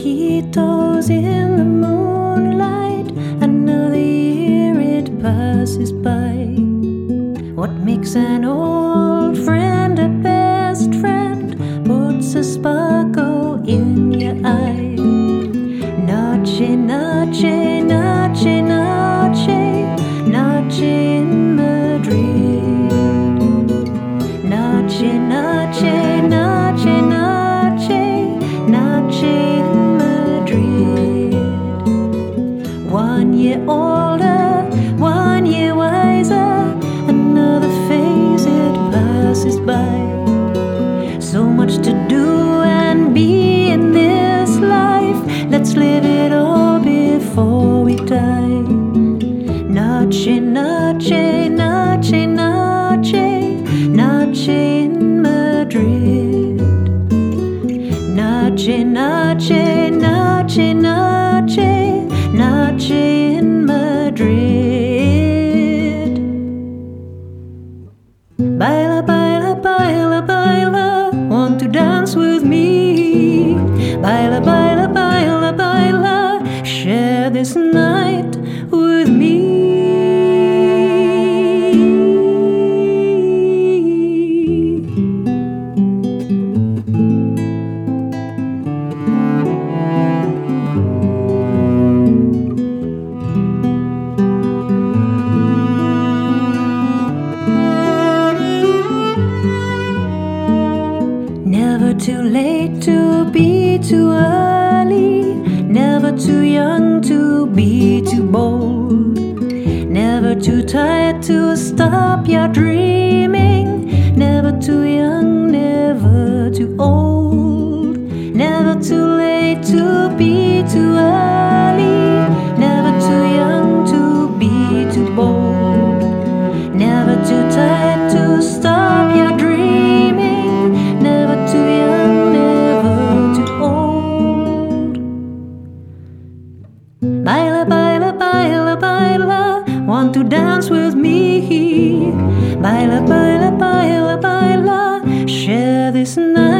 Sipping mojitos in the moonlight, another year it passes by. What makes an old friend a best friend puts a sparkle in your eye. Noche, noche, Noche, noche, noche, noche, noche in Madrid. Baila, baila, baila, baila, want to dance with me? Baila, baila, baila, baila, share this night late to be too early, never too young to be too bold, never too tired to stop your dreaming, dance with me? Baila, baila, baila, baila, share this night.